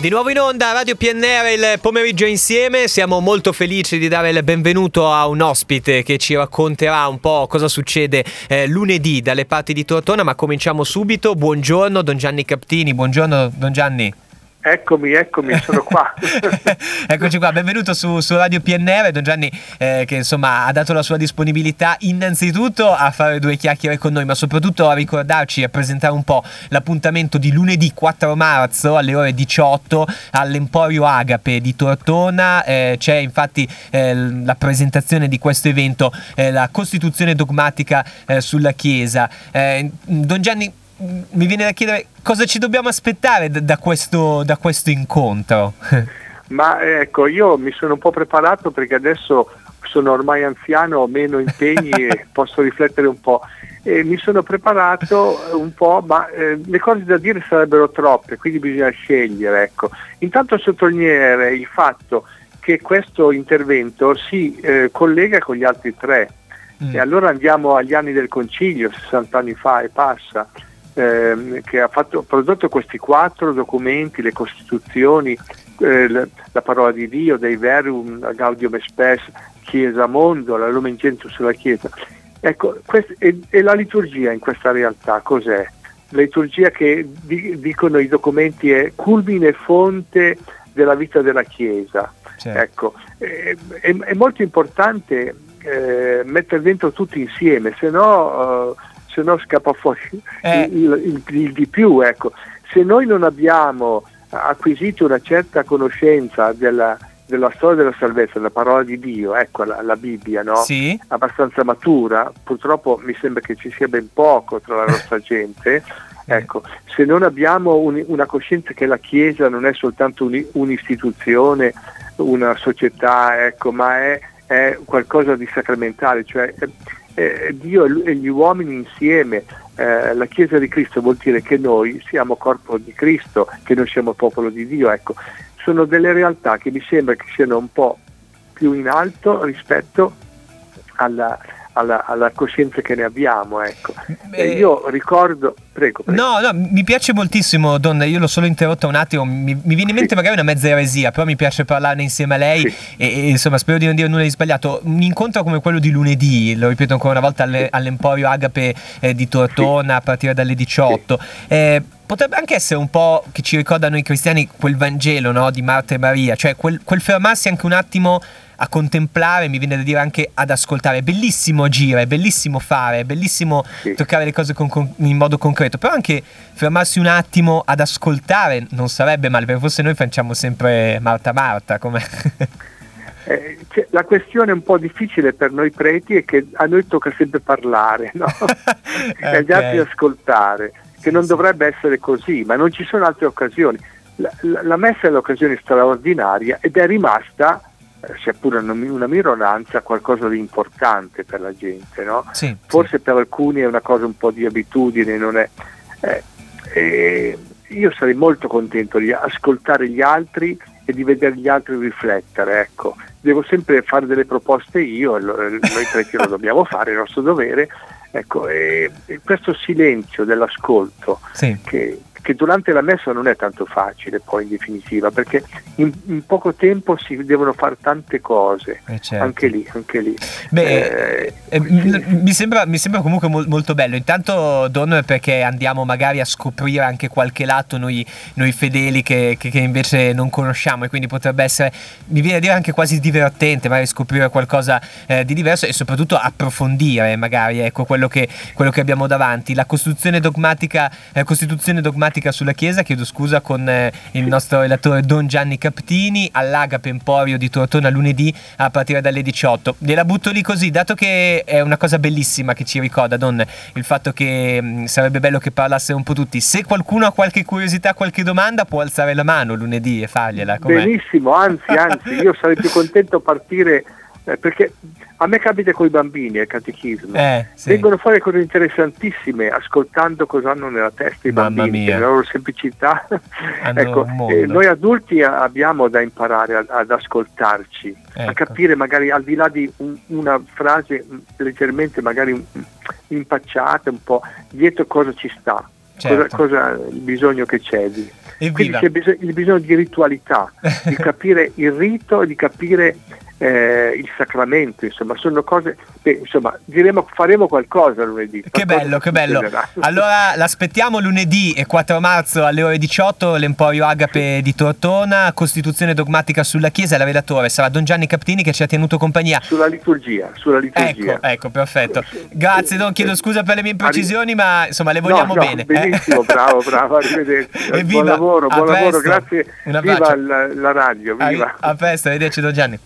Di nuovo in onda Radio PNR il pomeriggio insieme, siamo molto felici di dare il benvenuto a un ospite che ci racconterà un po' cosa succede eh, lunedì dalle parti di Tortona, ma cominciamo subito. Buongiorno Don Gianni Captini, buongiorno Don Gianni. Eccomi, eccomi, sono qua. Eccoci qua, benvenuto su, su Radio PNR, Don Gianni eh, che insomma ha dato la sua disponibilità innanzitutto a fare due chiacchiere con noi, ma soprattutto a ricordarci e presentare un po' l'appuntamento di lunedì 4 marzo alle ore 18 all'Emporio Agape di Tortona. Eh, c'è infatti eh, la presentazione di questo evento, eh, la Costituzione dogmatica eh, sulla Chiesa. Eh, Don Gianni, mi viene da chiedere cosa ci dobbiamo aspettare da, da, questo, da questo, incontro. Ma ecco, io mi sono un po' preparato perché adesso sono ormai anziano, ho meno impegni e posso riflettere un po'. E mi sono preparato un po', ma eh, le cose da dire sarebbero troppe, quindi bisogna scegliere. Ecco. Intanto sottolineare il fatto che questo intervento si eh, collega con gli altri tre. Mm. E allora andiamo agli anni del concilio, 60 anni fa e passa ehm, che ha fatto, prodotto questi quattro documenti, le Costituzioni, eh, la parola di Dio, dei Verum, Gaudium Spes, Chiesa Mondo, la Lumen Gentium sulla Chiesa. Ecco, quest- e, e, la liturgia in questa realtà cos'è? La liturgia che di- dicono i documenti è culmine e fonte della vita della Chiesa. Certo. Ecco, è, è, è, molto importante eh, mettere dentro tutti insieme, se no eh, se no scappa fuori eh. il, il, il, di più. Ecco. Se noi non abbiamo acquisito una certa conoscenza della, della storia della salvezza, della parola di Dio, ecco la, la Bibbia, no? sì. abbastanza matura, purtroppo mi sembra che ci sia ben poco tra la nostra gente. Ecco, se non abbiamo un, una coscienza che la Chiesa non è soltanto un, un'istituzione, una società, ecco, ma è, è, qualcosa di sacramentale, cioè eh, Dio e gli uomini insieme, eh, la Chiesa di Cristo vuol dire che noi siamo corpo di Cristo, che noi siamo popolo di Dio, ecco, sono delle realtà che mi sembra che siano un po' più in alto rispetto alla, alla, alla coscienza che ne abbiamo. Ecco. E io ricordo, prego, prego, No, no, mi piace moltissimo, donna, io l'ho solo interrotta un attimo, mi, mi viene in mente sì. magari una mezza eresia, però mi piace parlarne insieme a lei sì. e, e, insomma spero di non dire nulla di sbagliato. Un incontro come quello di lunedì, lo ripeto ancora una volta, alle, all'Emporio Agape eh, di Tortona sì. a partire dalle 18. Eh, potrebbe anche essere un po' che ci ricorda noi cristiani quel Vangelo no, di Marta e Maria, cioè quel, quel fermarsi anche un attimo a contemplare, mi viene da dire anche ad ascoltare. È bellissimo agire, è bellissimo fare, è bellissimo sì. toccare le cose con, con, in modo concreto, però anche fermarsi un attimo ad ascoltare non sarebbe male, perché forse noi facciamo sempre Marta Marta. Come... Eh, cioè, la questione un po' difficile per noi preti è che a noi tocca sempre parlare no? okay. e agli altri ascoltare, che non dovrebbe essere così, ma non ci sono altre occasioni. La, la, la messa è l'occasione straordinaria ed è rimasta sia pure una minoranza, qualcosa di importante per la gente. No? Sì, Forse sì. per alcuni è una cosa un po' di abitudine, non è, eh, eh, io sarei molto contento di ascoltare gli altri e di vedere gli altri riflettere. Ecco. Devo sempre fare delle proposte io, noi preti lo dobbiamo fare, è il nostro dovere. Ecco, e, e questo silenzio dell'ascolto sì. che, che durante la messa non è tanto facile poi in definitiva perché in, in poco tempo si devono fare tante cose eh certo. anche lì anche lì Beh, eh, eh, sì. mi, sembra, mi, sembra, comunque mo- molto bello intanto Don perché andiamo magari a scoprire anche qualche lato noi, noi fedeli che, che, che, invece non conosciamo e quindi potrebbe essere mi viene a dire anche quasi divertente magari scoprire qualcosa eh, di diverso e soprattutto approfondire magari ecco quello che, quello che abbiamo davanti la costituzione dogmatica, eh, costituzione dogmatica tematica sulla Chiesa, chiedo scusa con eh, il nostro relatore Don Gianni Captini all'Agape Emporio di Tortona lunedì a partire dalle 18. Gliela butto lì così, dato che è una cosa bellissima che ci ricorda, Don, il fatto che mm, sarebbe bello che parlassero un po' tutti. Se qualcuno ha qualche curiosità, qualche domanda, può alzare la mano lunedì e fargliela. Com'è? Benissimo, anzi, anzi, io sarei più contento partire eh, perché a me capita con i bambini al catechismo, eh, sì. vengono fuori cose interessantissime ascoltando cosa hanno nella testa i Mamma bambini, mia. la loro semplicità. ecco, eh, noi adulti abbiamo da imparare ad, ad ascoltarci, ecco. a capire magari al di là di un, una frase leggermente magari impacciata, un po' dietro cosa ci sta. certo. cosa, cosa il bisogno che c'è. Di. Quindi c'è bisogno, il bisogno di ritualità, di capire il rito, di capire eh, il sacramento, insomma, sono cose, beh, insomma, diremo, faremo qualcosa lunedì. Che qualcosa bello, che bello. Allora l'aspettiamo lunedì e 4 marzo alle ore 18, l'Emporio Agape di Tortona, Costituzione dogmatica sulla Chiesa, la relatore sarà Don Gianni Captini che ci ha tenuto compagnia. Sulla liturgia, sulla liturgia. Ecco, ecco, perfetto. Grazie Don, chiedo scusa per le mie imprecisioni, ma insomma le vogliamo No, no, bene. eh. Benissimo, bravo, bravo, arrivederci. Evviva, buon lavoro, buon lavoro, grazie. Viva la, la radio, viva. A, a presto, arrivederci Don Gianni.